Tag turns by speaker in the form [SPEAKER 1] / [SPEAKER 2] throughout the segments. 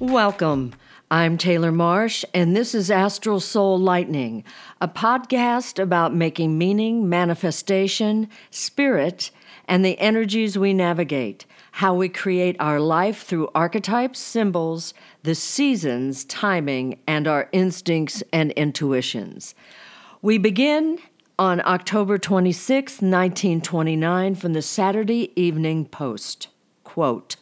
[SPEAKER 1] Welcome. I'm Taylor Marsh, and this is Astral Soul Lightning, a podcast about making meaning, manifestation, spirit, and the energies we navigate, how we create our life through archetypes, symbols, the seasons, timing, and our instincts and intuitions. We begin on October 26, 1929, from the Saturday Evening Post. Quote,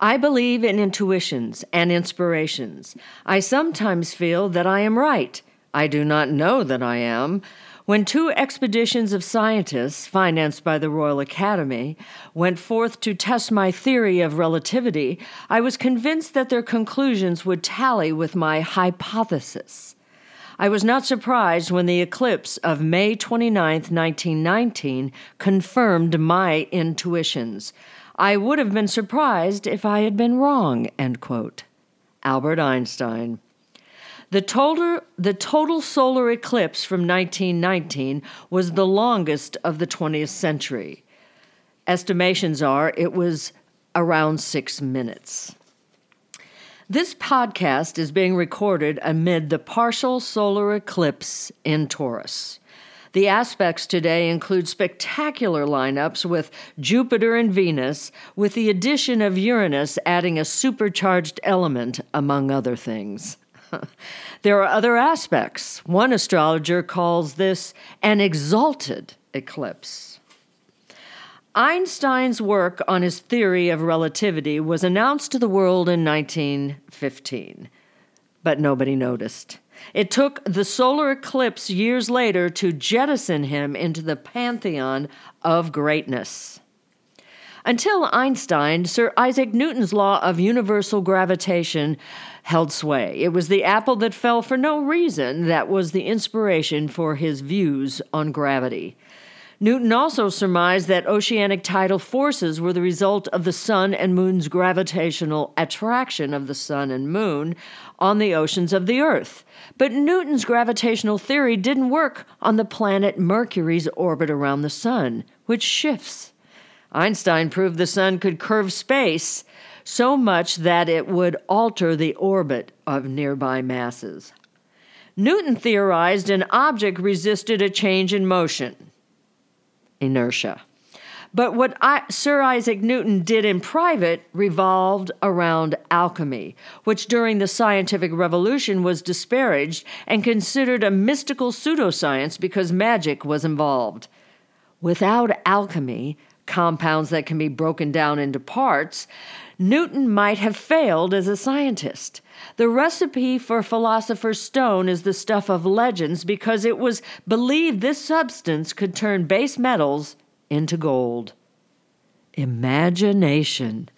[SPEAKER 1] I believe in intuitions and inspirations. I sometimes feel that I am right. I do not know that I am. When two expeditions of scientists, financed by the Royal Academy, went forth to test my theory of relativity, I was convinced that their conclusions would tally with my hypothesis. I was not surprised when the eclipse of May 29, 1919, confirmed my intuitions. I would have been surprised if I had been wrong. End quote. Albert Einstein. The total, the total solar eclipse from 1919 was the longest of the 20th century. Estimations are it was around six minutes. This podcast is being recorded amid the partial solar eclipse in Taurus. The aspects today include spectacular lineups with Jupiter and Venus, with the addition of Uranus adding a supercharged element, among other things. there are other aspects. One astrologer calls this an exalted eclipse. Einstein's work on his theory of relativity was announced to the world in 1915, but nobody noticed. It took the solar eclipse years later to jettison him into the pantheon of greatness. Until Einstein, Sir Isaac Newton's law of universal gravitation held sway. It was the apple that fell for no reason that was the inspiration for his views on gravity. Newton also surmised that oceanic tidal forces were the result of the sun and moon's gravitational attraction of the sun and moon on the oceans of the earth. But Newton's gravitational theory didn't work on the planet Mercury's orbit around the sun, which shifts. Einstein proved the sun could curve space so much that it would alter the orbit of nearby masses. Newton theorized an object resisted a change in motion inertia. But what I, Sir Isaac Newton did in private revolved around alchemy, which during the scientific revolution was disparaged and considered a mystical pseudoscience because magic was involved. Without alchemy, compounds that can be broken down into parts, Newton might have failed as a scientist. The recipe for Philosopher's Stone is the stuff of legends because it was believed this substance could turn base metals into gold. Imagination.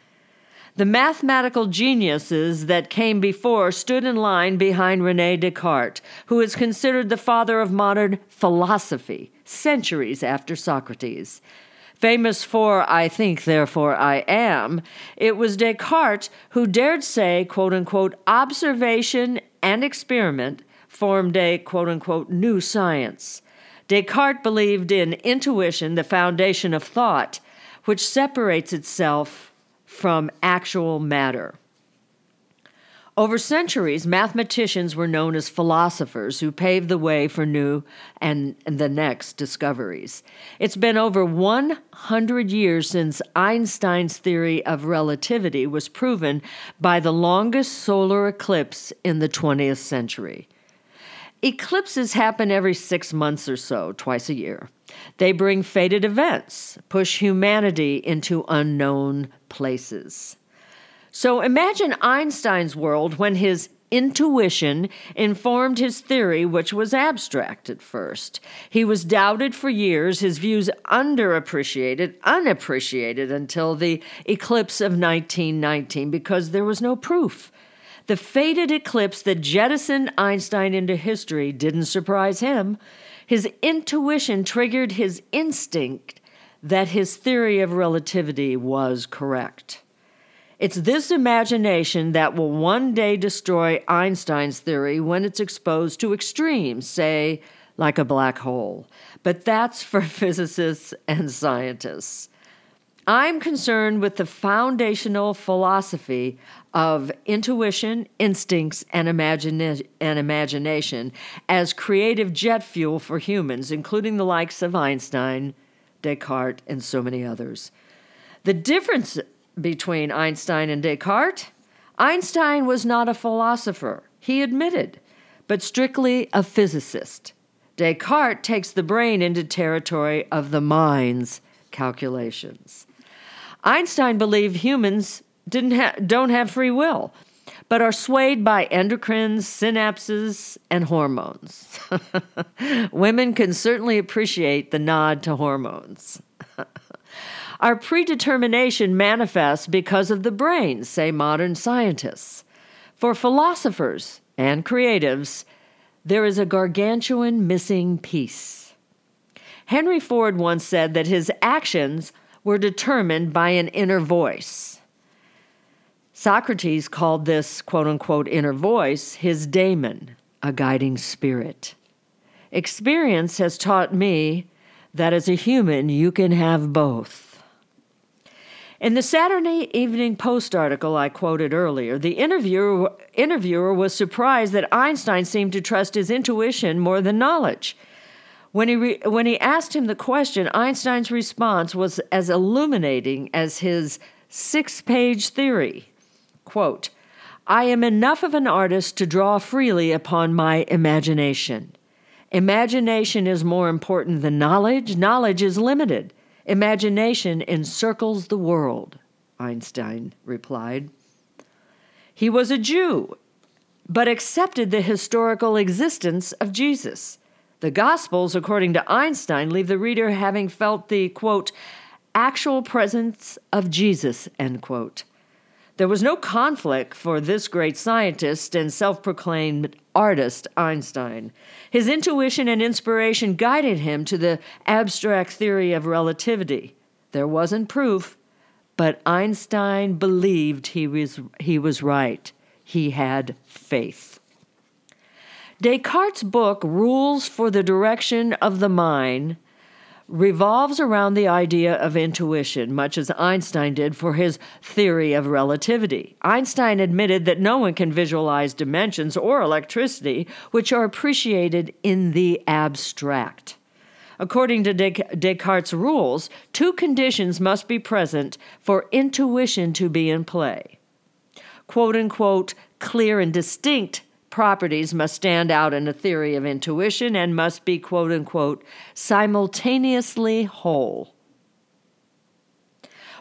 [SPEAKER 1] The mathematical geniuses that came before stood in line behind Rene Descartes, who is considered the father of modern philosophy, centuries after Socrates. Famous for I think, therefore I am, it was Descartes who dared say, quote unquote, observation and experiment formed a quote unquote new science. Descartes believed in intuition, the foundation of thought, which separates itself from actual matter. Over centuries, mathematicians were known as philosophers who paved the way for new and, and, the next discoveries. It's been over 100 years since Einstein's theory of relativity was proven by the longest solar eclipse in the 20th century. Eclipses happen every six months or so, twice a year. They bring fated events, push humanity into unknown places. So imagine Einstein's world when his intuition informed his theory, which was abstract at first. He was doubted for years, his views underappreciated, unappreciated until the eclipse of 1919 because there was no proof. The fated eclipse that jettisoned Einstein into history didn't surprise him. His intuition triggered his instinct that his theory of relativity was correct. It's this imagination that will one day destroy Einstein's theory when it's exposed to extremes, say, like a black hole. But that's for physicists and scientists. I'm concerned with the foundational philosophy of intuition, instincts, and, imagina- and imagination as creative jet fuel for humans, including the likes of Einstein, Descartes, and so many others. The difference between Einstein and Descartes Einstein was not a philosopher, he admitted, but strictly a physicist. Descartes takes the brain into territory of the mind's calculations. Einstein believed humans didn't ha- don't have free will, but are swayed by endocrines, synapses, and hormones. Women can certainly appreciate the nod to hormones. Our predetermination manifests because of the brain, say modern scientists. For philosophers and creatives, there is a gargantuan missing piece. Henry Ford once said that his actions were determined by an inner voice. Socrates called this quote unquote inner voice his daemon, a guiding spirit. Experience has taught me that as a human you can have both. In the Saturday Evening Post article I quoted earlier, the interviewer, interviewer was surprised that Einstein seemed to trust his intuition more than knowledge. When he, re- when he asked him the question, Einstein's response was as illuminating as his six page theory. Quote, I am enough of an artist to draw freely upon my imagination. Imagination is more important than knowledge. Knowledge is limited. Imagination encircles the world, Einstein replied. He was a Jew, but accepted the historical existence of Jesus. The Gospels, according to Einstein, leave the reader having felt the, quote, actual presence of Jesus, end quote. There was no conflict for this great scientist and self proclaimed artist, Einstein. His intuition and inspiration guided him to the abstract theory of relativity. There wasn't proof, but Einstein believed he was, he was right. He had faith. Descartes' book, Rules for the Direction of the Mind, revolves around the idea of intuition, much as Einstein did for his theory of relativity. Einstein admitted that no one can visualize dimensions or electricity which are appreciated in the abstract. According to Descartes' rules, two conditions must be present for intuition to be in play. Quote unquote, clear and distinct properties must stand out in a theory of intuition and must be, quote unquote, simultaneously whole.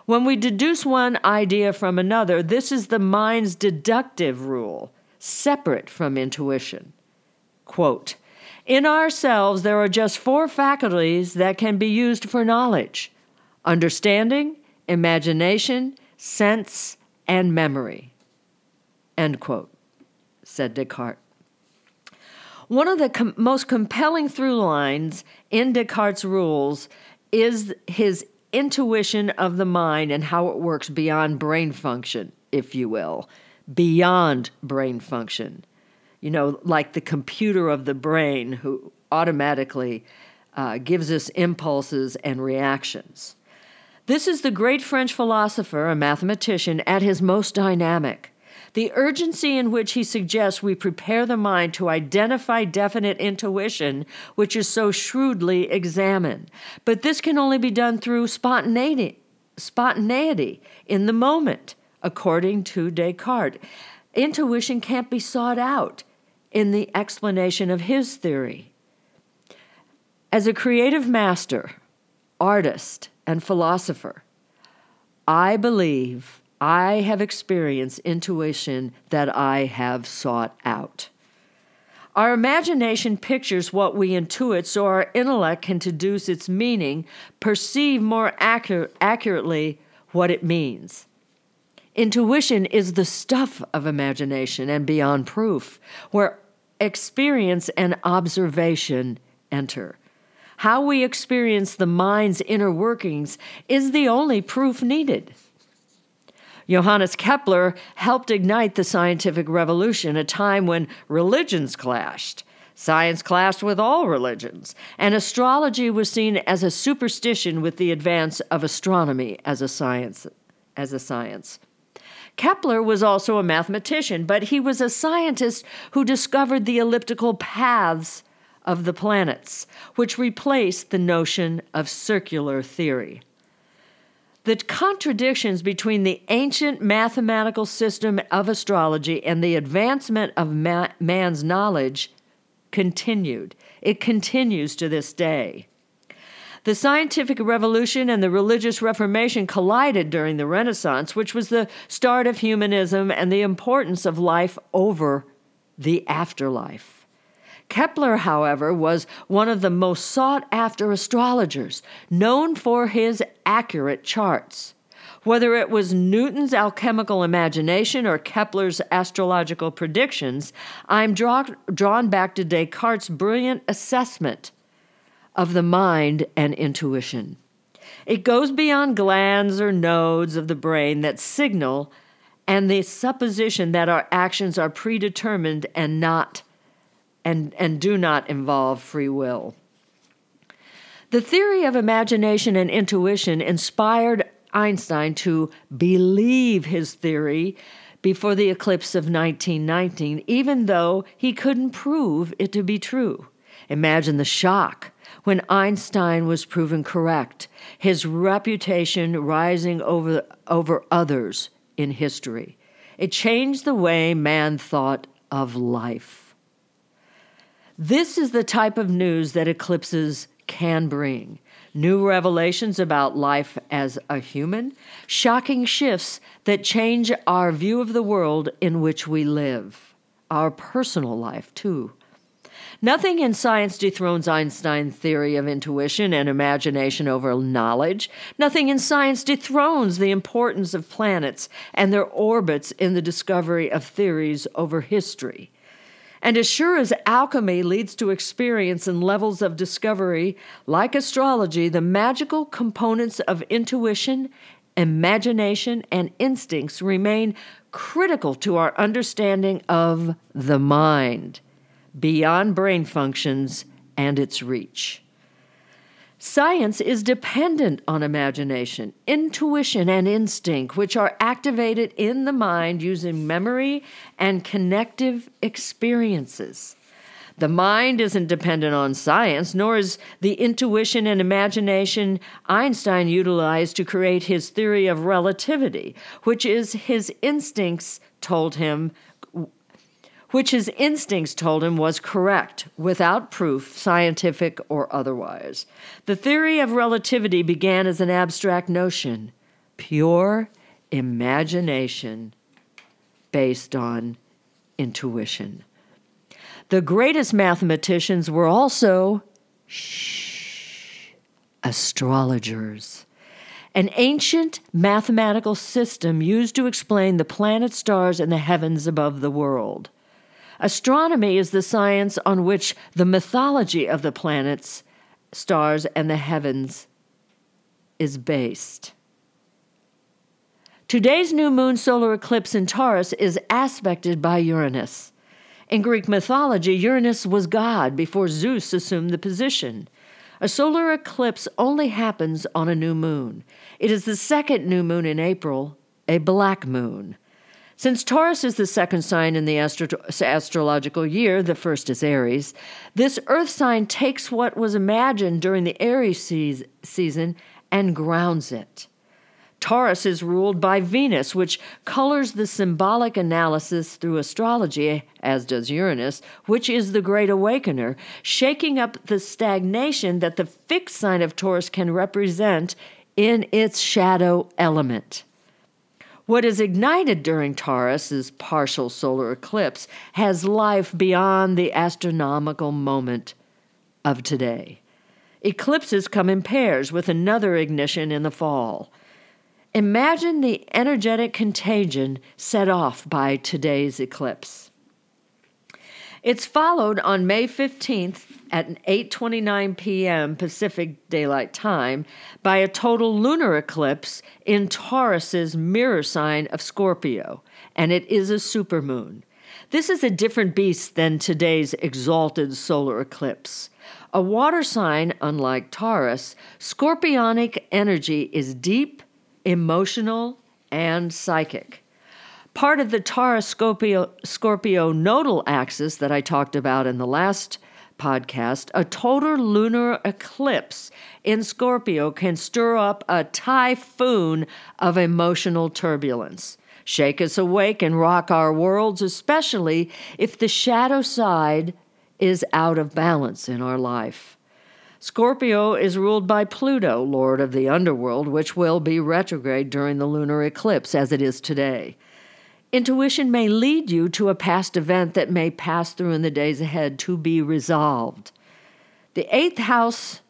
[SPEAKER 1] When we deduce one idea from another, this is the mind's deductive rule, separate from intuition. Quote, in ourselves, there are just four faculties that can be used for knowledge understanding, imagination, sense, and memory. End quote said Descartes. One of the com- most compelling through lines in Descartes' rules is his intuition of the mind and how it works beyond brain function, if you will, beyond brain function. You know, like the computer of the brain who automatically uh, gives us impulses and reactions. This is the great French philosopher, a mathematician, at his most dynamic. The urgency in which he suggests we prepare the mind to identify definite intuition, which is so shrewdly examined. But this can only be done through spontaneity, spontaneity in the moment, according to Descartes. Intuition can't be sought out in the explanation of his theory. As a creative master, artist, and philosopher, I believe I have experienced intuition that I have sought out. Our imagination pictures what we intuit so our intellect can deduce its meaning, perceive more accurate, accurately what it means. Intuition is the stuff of imagination and beyond proof, where experience and observation enter. How we experience the mind's inner workings is the only proof needed. Johannes Kepler helped ignite the scientific revolution, a time when religions clashed. Science clashed with all religions, and astrology was seen as a superstition with the advance of astronomy as a science. As a science. Kepler was also a mathematician, but he was a scientist who discovered the elliptical paths of the planets, which replaced the notion of circular theory. The contradictions between the ancient mathematical system of astrology and the advancement of ma- man's knowledge continued. It continues to this day. The scientific revolution and the religious reformation collided during the Renaissance, which was the start of humanism and the importance of life over the afterlife. Kepler, however, was one of the most sought after astrologers, known for his accurate charts. Whether it was Newton's alchemical imagination or Kepler's astrological predictions, I'm draw- drawn back to Descartes' brilliant assessment of the mind and intuition. It goes beyond glands or nodes of the brain that signal and the supposition that our actions are predetermined and not and, and do not involve free will. The theory of imagination and intuition inspired Einstein to believe his theory before the eclipse of 1919, even though he couldn't prove it to be true. Imagine the shock when Einstein was proven correct, his reputation rising over, over others in history. It changed the way man thought of life. This is the type of news that eclipses can bring new revelations about life as a human, shocking shifts that change our view of the world in which we live, our personal life, too. Nothing in science dethrones Einstein's theory of intuition and imagination over knowledge. Nothing in science dethrones the importance of planets and their orbits in the discovery of theories over history. And as sure as alchemy leads to experience and levels of discovery, like astrology, the magical components of intuition, imagination, and instincts remain critical to our understanding of the mind, beyond brain functions and its reach. Science is dependent on imagination, intuition, and instinct, which are activated in the mind using memory and connective experiences. The mind isn't dependent on science, nor is the intuition and imagination Einstein utilized to create his theory of relativity, which is his instincts told him which his instincts told him was correct, without proof, scientific or otherwise. The theory of relativity began as an abstract notion, pure imagination based on intuition. The greatest mathematicians were also shh, astrologers an ancient mathematical system used to explain the planets, stars, and the heavens above the world. Astronomy is the science on which the mythology of the planets, stars, and the heavens is based. Today's new moon solar eclipse in Taurus is aspected by Uranus. In Greek mythology, Uranus was God before Zeus assumed the position. A solar eclipse only happens on a new moon. It is the second new moon in April, a black moon. Since Taurus is the second sign in the astro- astrological year, the first is Aries, this earth sign takes what was imagined during the Aries se- season and grounds it. Taurus is ruled by Venus, which colors the symbolic analysis through astrology, as does Uranus, which is the great awakener, shaking up the stagnation that the fixed sign of Taurus can represent in its shadow element. What is ignited during Taurus's partial solar eclipse has life beyond the astronomical moment of today. Eclipses come in pairs with another ignition in the fall. Imagine the energetic contagion set off by today's eclipse. It's followed on May 15th at 8:29 p.m. Pacific Daylight Time by a total lunar eclipse in Taurus's mirror sign of Scorpio, and it is a supermoon. This is a different beast than today's exalted solar eclipse. A water sign, unlike Taurus, scorpionic energy is deep, emotional, and psychic. Part of the Taurus Scorpio, Scorpio nodal axis that I talked about in the last podcast, a total lunar eclipse in Scorpio can stir up a typhoon of emotional turbulence. Shake us awake and rock our worlds, especially if the shadow side is out of balance in our life. Scorpio is ruled by Pluto, lord of the underworld, which will be retrograde during the lunar eclipse as it is today. Intuition may lead you to a past event that may pass through in the days ahead to be resolved. The eighth house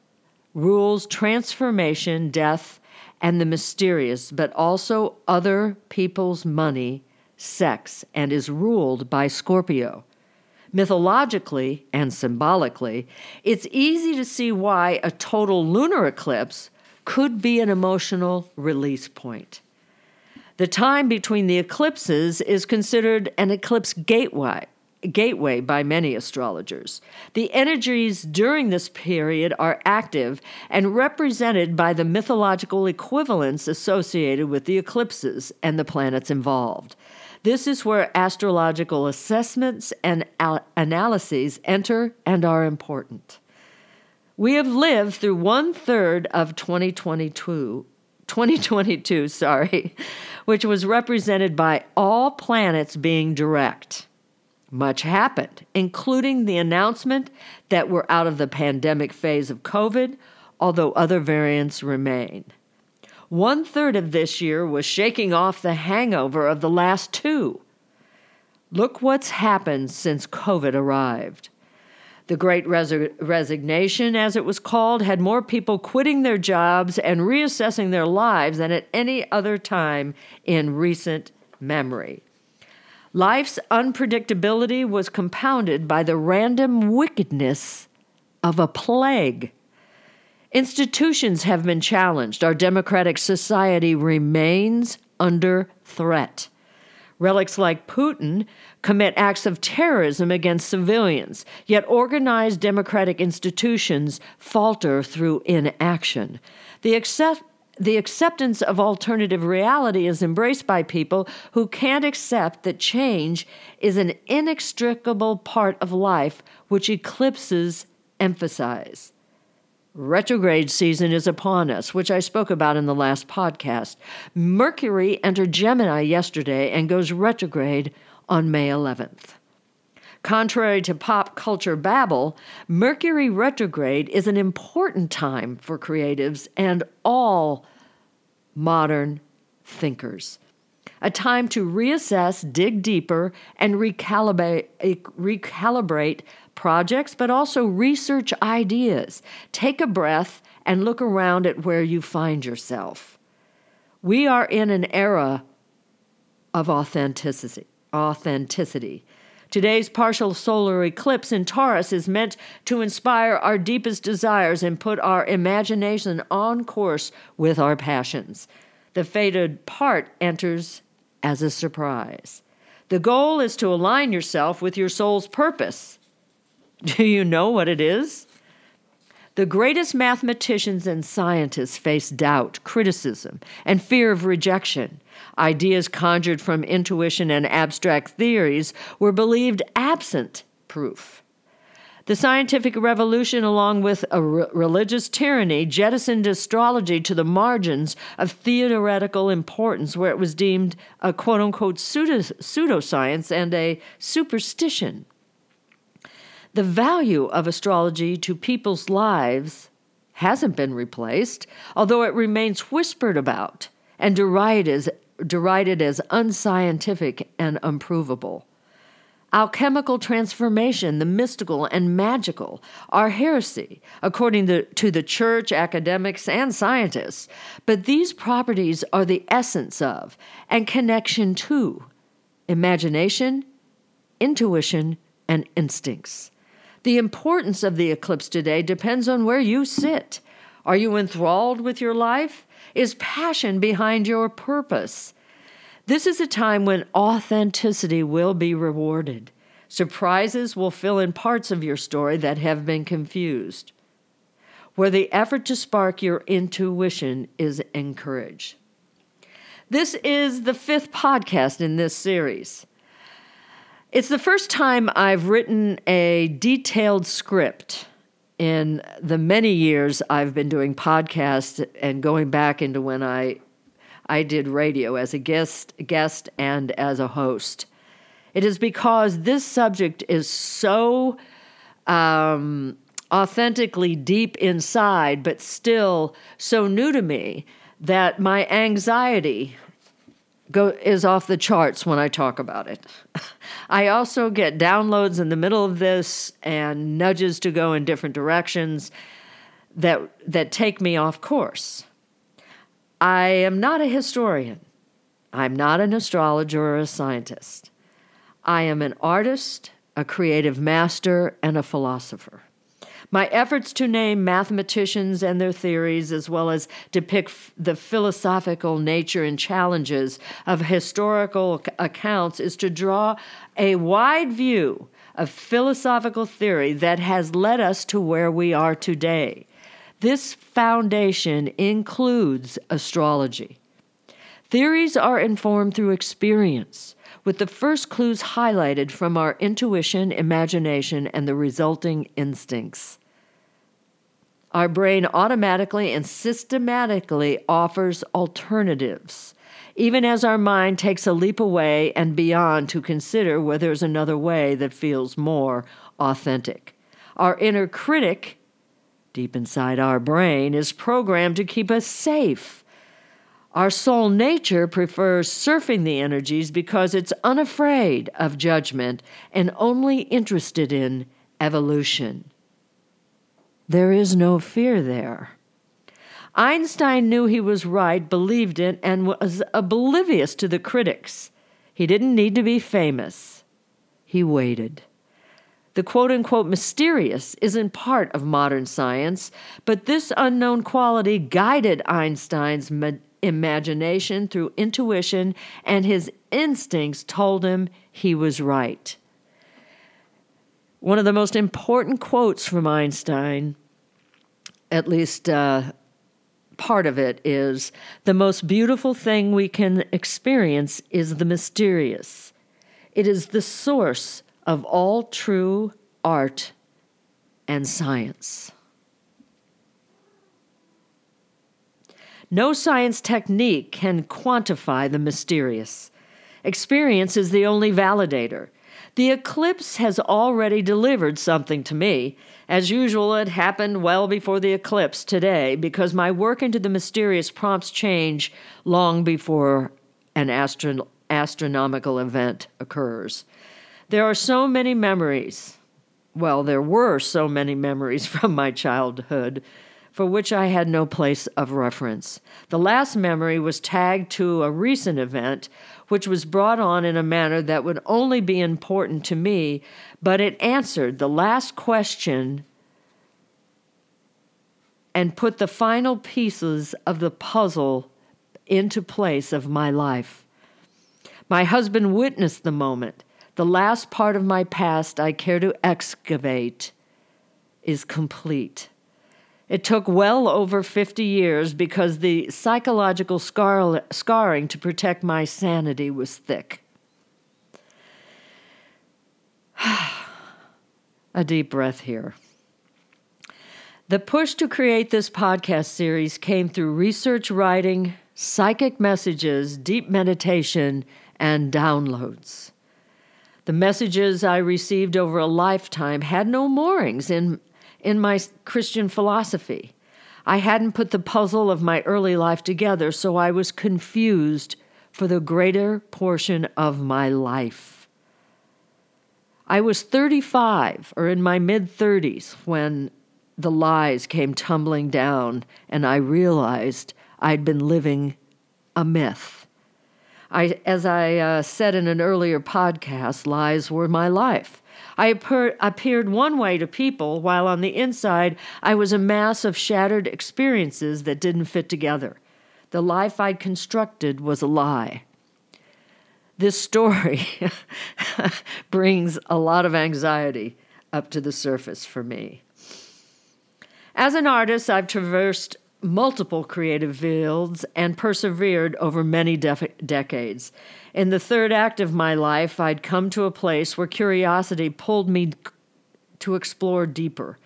[SPEAKER 1] rules transformation, death, and the mysterious, but also other people's money, sex, and is ruled by Scorpio. Mythologically and symbolically, it's easy to see why a total lunar eclipse could be an emotional release point. The time between the eclipses is considered an eclipse gateway, gateway by many astrologers. The energies during this period are active and represented by the mythological equivalents associated with the eclipses and the planets involved. This is where astrological assessments and al- analyses enter and are important. We have lived through one third of 2022 2022, sorry, which was represented by all planets being direct. Much happened, including the announcement that we're out of the pandemic phase of COVID, although other variants remain. One third of this year was shaking off the hangover of the last two. Look what's happened since COVID arrived. The Great Resignation, as it was called, had more people quitting their jobs and reassessing their lives than at any other time in recent memory. Life's unpredictability was compounded by the random wickedness of a plague. Institutions have been challenged. Our democratic society remains under threat. Relics like Putin commit acts of terrorism against civilians, yet organized democratic institutions falter through inaction. The accept the acceptance of alternative reality is embraced by people who can't accept that change is an inextricable part of life which eclipses emphasize. Retrograde season is upon us, which I spoke about in the last podcast. Mercury entered Gemini yesterday and goes retrograde on May 11th. Contrary to pop culture babble, Mercury retrograde is an important time for creatives and all modern thinkers. A time to reassess, dig deeper, and recalibrate, recalibrate projects, but also research ideas. Take a breath and look around at where you find yourself. We are in an era of authenticity. Authenticity. Today's partial solar eclipse in Taurus is meant to inspire our deepest desires and put our imagination on course with our passions. The fated part enters as a surprise. The goal is to align yourself with your soul's purpose. Do you know what it is? The greatest mathematicians and scientists faced doubt, criticism, and fear of rejection. Ideas conjured from intuition and abstract theories were believed absent proof. The scientific revolution, along with a re- religious tyranny, jettisoned astrology to the margins of theoretical importance, where it was deemed a quote unquote pseudoscience and a superstition. The value of astrology to people's lives hasn't been replaced, although it remains whispered about and derided as, derided as unscientific and unprovable. Alchemical transformation, the mystical and magical, are heresy, according to, to the church, academics, and scientists. But these properties are the essence of and connection to imagination, intuition, and instincts. The importance of the eclipse today depends on where you sit. Are you enthralled with your life? Is passion behind your purpose? This is a time when authenticity will be rewarded. Surprises will fill in parts of your story that have been confused, where the effort to spark your intuition is encouraged. This is the fifth podcast in this series. It's the first time I've written a detailed script in the many years I've been doing podcasts and going back into when I I did radio as a guest guest and as a host. It is because this subject is so um, authentically deep inside, but still so new to me that my anxiety go is off the charts when I talk about it. I also get downloads in the middle of this and nudges to go in different directions that that take me off course. I am not a historian. I'm not an astrologer or a scientist. I am an artist, a creative master, and a philosopher. My efforts to name mathematicians and their theories, as well as depict the philosophical nature and challenges of historical accounts, is to draw a wide view of philosophical theory that has led us to where we are today. This foundation includes astrology. Theories are informed through experience, with the first clues highlighted from our intuition, imagination, and the resulting instincts. Our brain automatically and systematically offers alternatives, even as our mind takes a leap away and beyond to consider whether there's another way that feels more authentic. Our inner critic, deep inside our brain, is programmed to keep us safe. Our soul nature prefers surfing the energies because it's unafraid of judgment and only interested in evolution. There is no fear there. Einstein knew he was right, believed it, and was oblivious to the critics. He didn't need to be famous. He waited. The quote unquote mysterious isn't part of modern science, but this unknown quality guided Einstein's ma- imagination through intuition, and his instincts told him he was right. One of the most important quotes from Einstein, at least uh, part of it, is The most beautiful thing we can experience is the mysterious. It is the source of all true art and science. No science technique can quantify the mysterious. Experience is the only validator. The eclipse has already delivered something to me. As usual, it happened well before the eclipse today because my work into the mysterious prompts change long before an astro- astronomical event occurs. There are so many memories. Well, there were so many memories from my childhood for which I had no place of reference. The last memory was tagged to a recent event which was brought on in a manner that would only be important to me, but it answered the last question and put the final pieces of the puzzle into place of my life. My husband witnessed the moment. The last part of my past I care to excavate is complete. It took well over 50 years because the psychological scar- scarring to protect my sanity was thick. A deep breath here. The push to create this podcast series came through research writing, psychic messages, deep meditation, and downloads. The messages I received over a lifetime had no moorings in in my Christian philosophy. I hadn't put the puzzle of my early life together, so I was confused for the greater portion of my life. I was 35 or in my mid 30s when the lies came tumbling down and I realized I'd been living a myth. I, as I uh, said in an earlier podcast, lies were my life. I appeared one way to people, while on the inside I was a mass of shattered experiences that didn't fit together. The life I'd constructed was a lie. This story brings a lot of anxiety up to the surface for me. As an artist, I've traversed multiple creative fields and persevered over many decades. In the third act of my life, I'd come to a place where curiosity pulled me to explore deeper.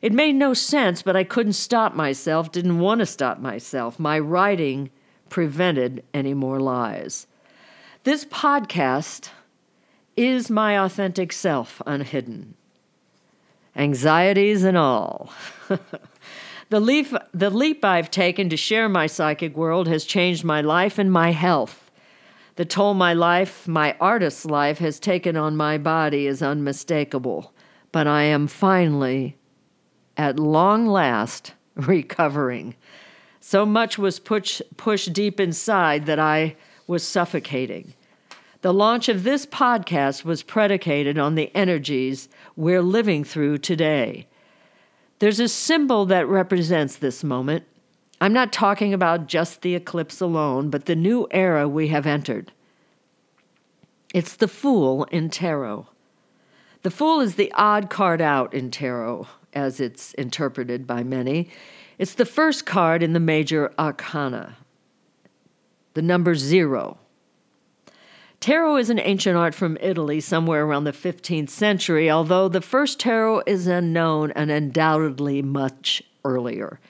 [SPEAKER 1] It made no sense, but I couldn't stop myself, didn't want to stop myself. My writing prevented any more lies. This podcast is my authentic self unhidden, anxieties and all. the, leap, the leap I've taken to share my psychic world has changed my life and my health. The toll my life, my artist's life, has taken on my body is unmistakable, but I am finally, at long last, recovering. So much was push, pushed deep inside that I was suffocating. The launch of this podcast was predicated on the energies we're living through today. There's a symbol that represents this moment. I'm not talking about just the eclipse alone, but the new era we have entered. It's the Fool in Tarot. The Fool is the odd card out in Tarot, as it's interpreted by many. It's the first card in the major arcana, the number zero. Tarot is an ancient art from Italy somewhere around the 15th century, although the first tarot is unknown and undoubtedly much earlier.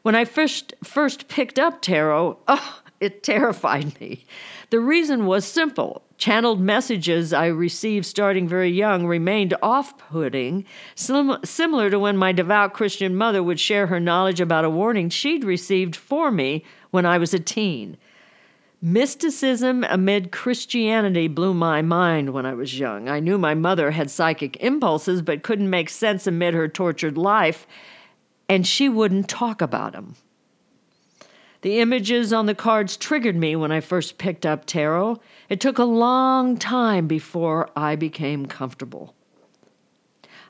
[SPEAKER 1] When I first, first picked up tarot, oh, it terrified me. The reason was simple. Channeled messages I received starting very young remained off putting, sim- similar to when my devout Christian mother would share her knowledge about a warning she'd received for me when I was a teen. Mysticism amid Christianity blew my mind when I was young. I knew my mother had psychic impulses, but couldn't make sense amid her tortured life, and she wouldn't talk about them. The images on the cards triggered me when I first picked up tarot. It took a long time before I became comfortable.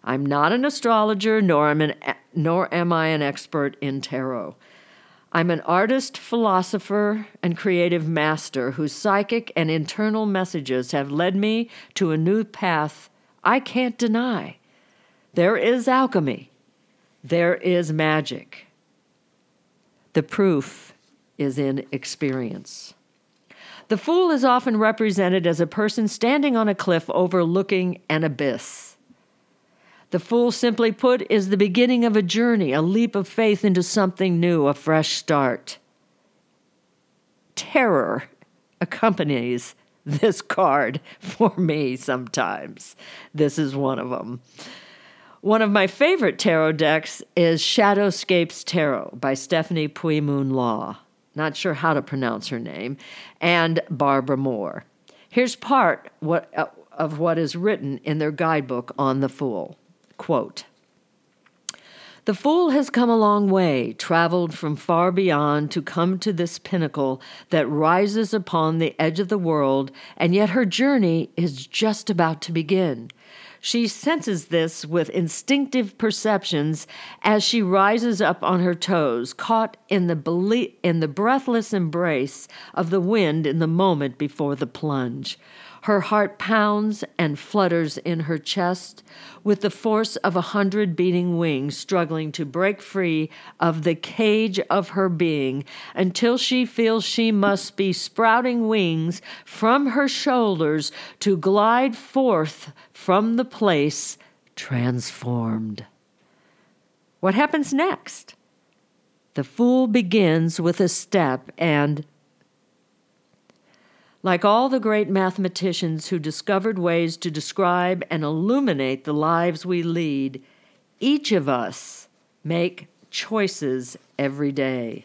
[SPEAKER 1] I'm not an astrologer, nor am, an, nor am I an expert in tarot. I'm an artist, philosopher, and creative master whose psychic and internal messages have led me to a new path I can't deny. There is alchemy, there is magic. The proof is in experience. The fool is often represented as a person standing on a cliff overlooking an abyss. The Fool, simply put, is the beginning of a journey, a leap of faith into something new, a fresh start. Terror accompanies this card for me sometimes. This is one of them. One of my favorite tarot decks is Shadowscapes Tarot by Stephanie Pui-Mun Law. Not sure how to pronounce her name, and Barbara Moore. Here's part what, uh, of what is written in their guidebook on the Fool. Quote The fool has come a long way, traveled from far beyond to come to this pinnacle that rises upon the edge of the world, and yet her journey is just about to begin. She senses this with instinctive perceptions as she rises up on her toes, caught in the, in the breathless embrace of the wind in the moment before the plunge. Her heart pounds and flutters in her chest with the force of a hundred beating wings struggling to break free of the cage of her being until she feels she must be sprouting wings from her shoulders to glide forth from the place transformed. What happens next? The fool begins with a step and like all the great mathematicians who discovered ways to describe and illuminate the lives we lead, each of us make choices every day.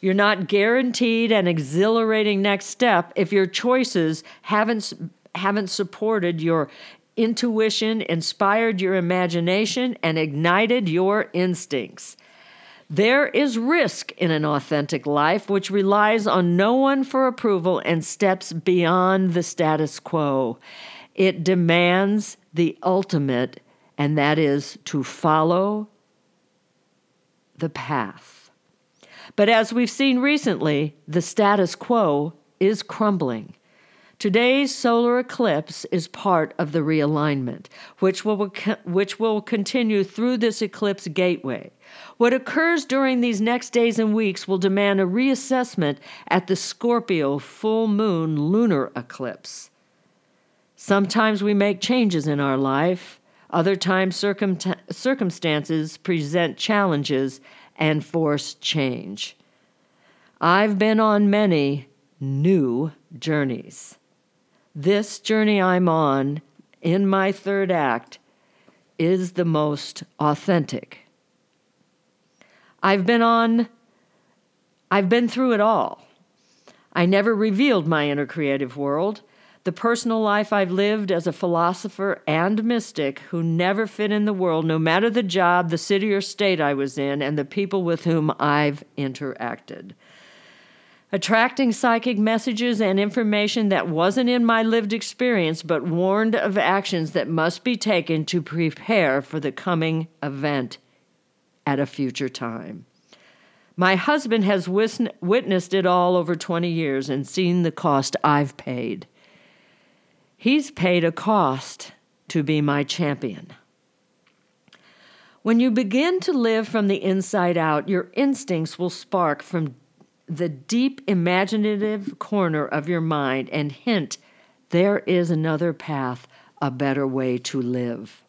[SPEAKER 1] You're not guaranteed an exhilarating next step if your choices haven't haven't supported your intuition, inspired your imagination, and ignited your instincts. There is risk in an authentic life which relies on no one for approval and steps beyond the status quo. It demands the ultimate, and that is to follow the path. But as we've seen recently, the status quo is crumbling. Today's solar eclipse is part of the realignment, which will, which will continue through this eclipse gateway. What occurs during these next days and weeks will demand a reassessment at the Scorpio full moon lunar eclipse. Sometimes we make changes in our life, other times circum- circumstances present challenges and force change. I've been on many new journeys. This journey I'm on in my third act is the most authentic. I've been on, I've been through it all. I never revealed my inner creative world, the personal life I've lived as a philosopher and mystic who never fit in the world, no matter the job, the city or state I was in, and the people with whom I've interacted attracting psychic messages and information that wasn't in my lived experience, but warned of actions that must be taken to prepare for the coming event at a future time. My husband has witnessed it all over 20 years and seen the cost I've paid. He's paid a cost to be my champion. When you begin to live from the inside out, your instincts will spark from the deep imaginative corner of your mind and hint there is another path, a better way to live.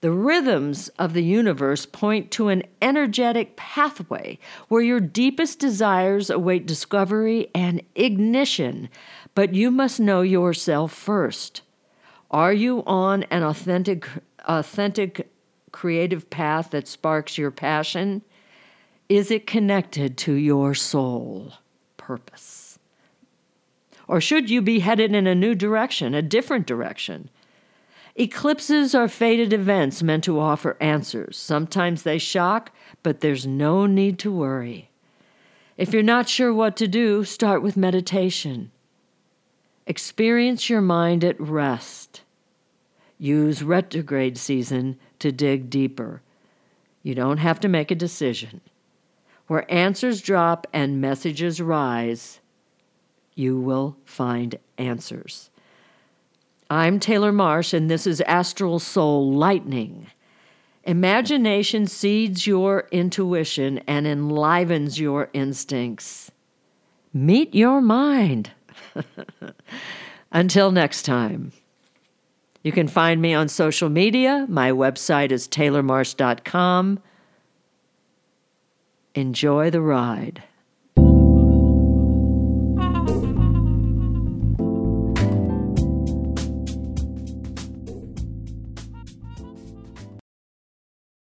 [SPEAKER 1] The rhythms of the universe point to an energetic pathway where your deepest desires await discovery and ignition, but you must know yourself first. Are you on an authentic, authentic creative path that sparks your passion? Is it connected to your soul purpose? Or should you be headed in a new direction, a different direction? Eclipses are fated events meant to offer answers. Sometimes they shock, but there's no need to worry. If you're not sure what to do, start with meditation. Experience your mind at rest. Use retrograde season to dig deeper. You don't have to make a decision. Where answers drop and messages rise, you will find answers. I'm Taylor Marsh, and this is Astral Soul Lightning. Imagination seeds your intuition and enlivens your instincts. Meet your mind. Until next time. You can find me on social media. My website is taylormarsh.com. Enjoy the ride.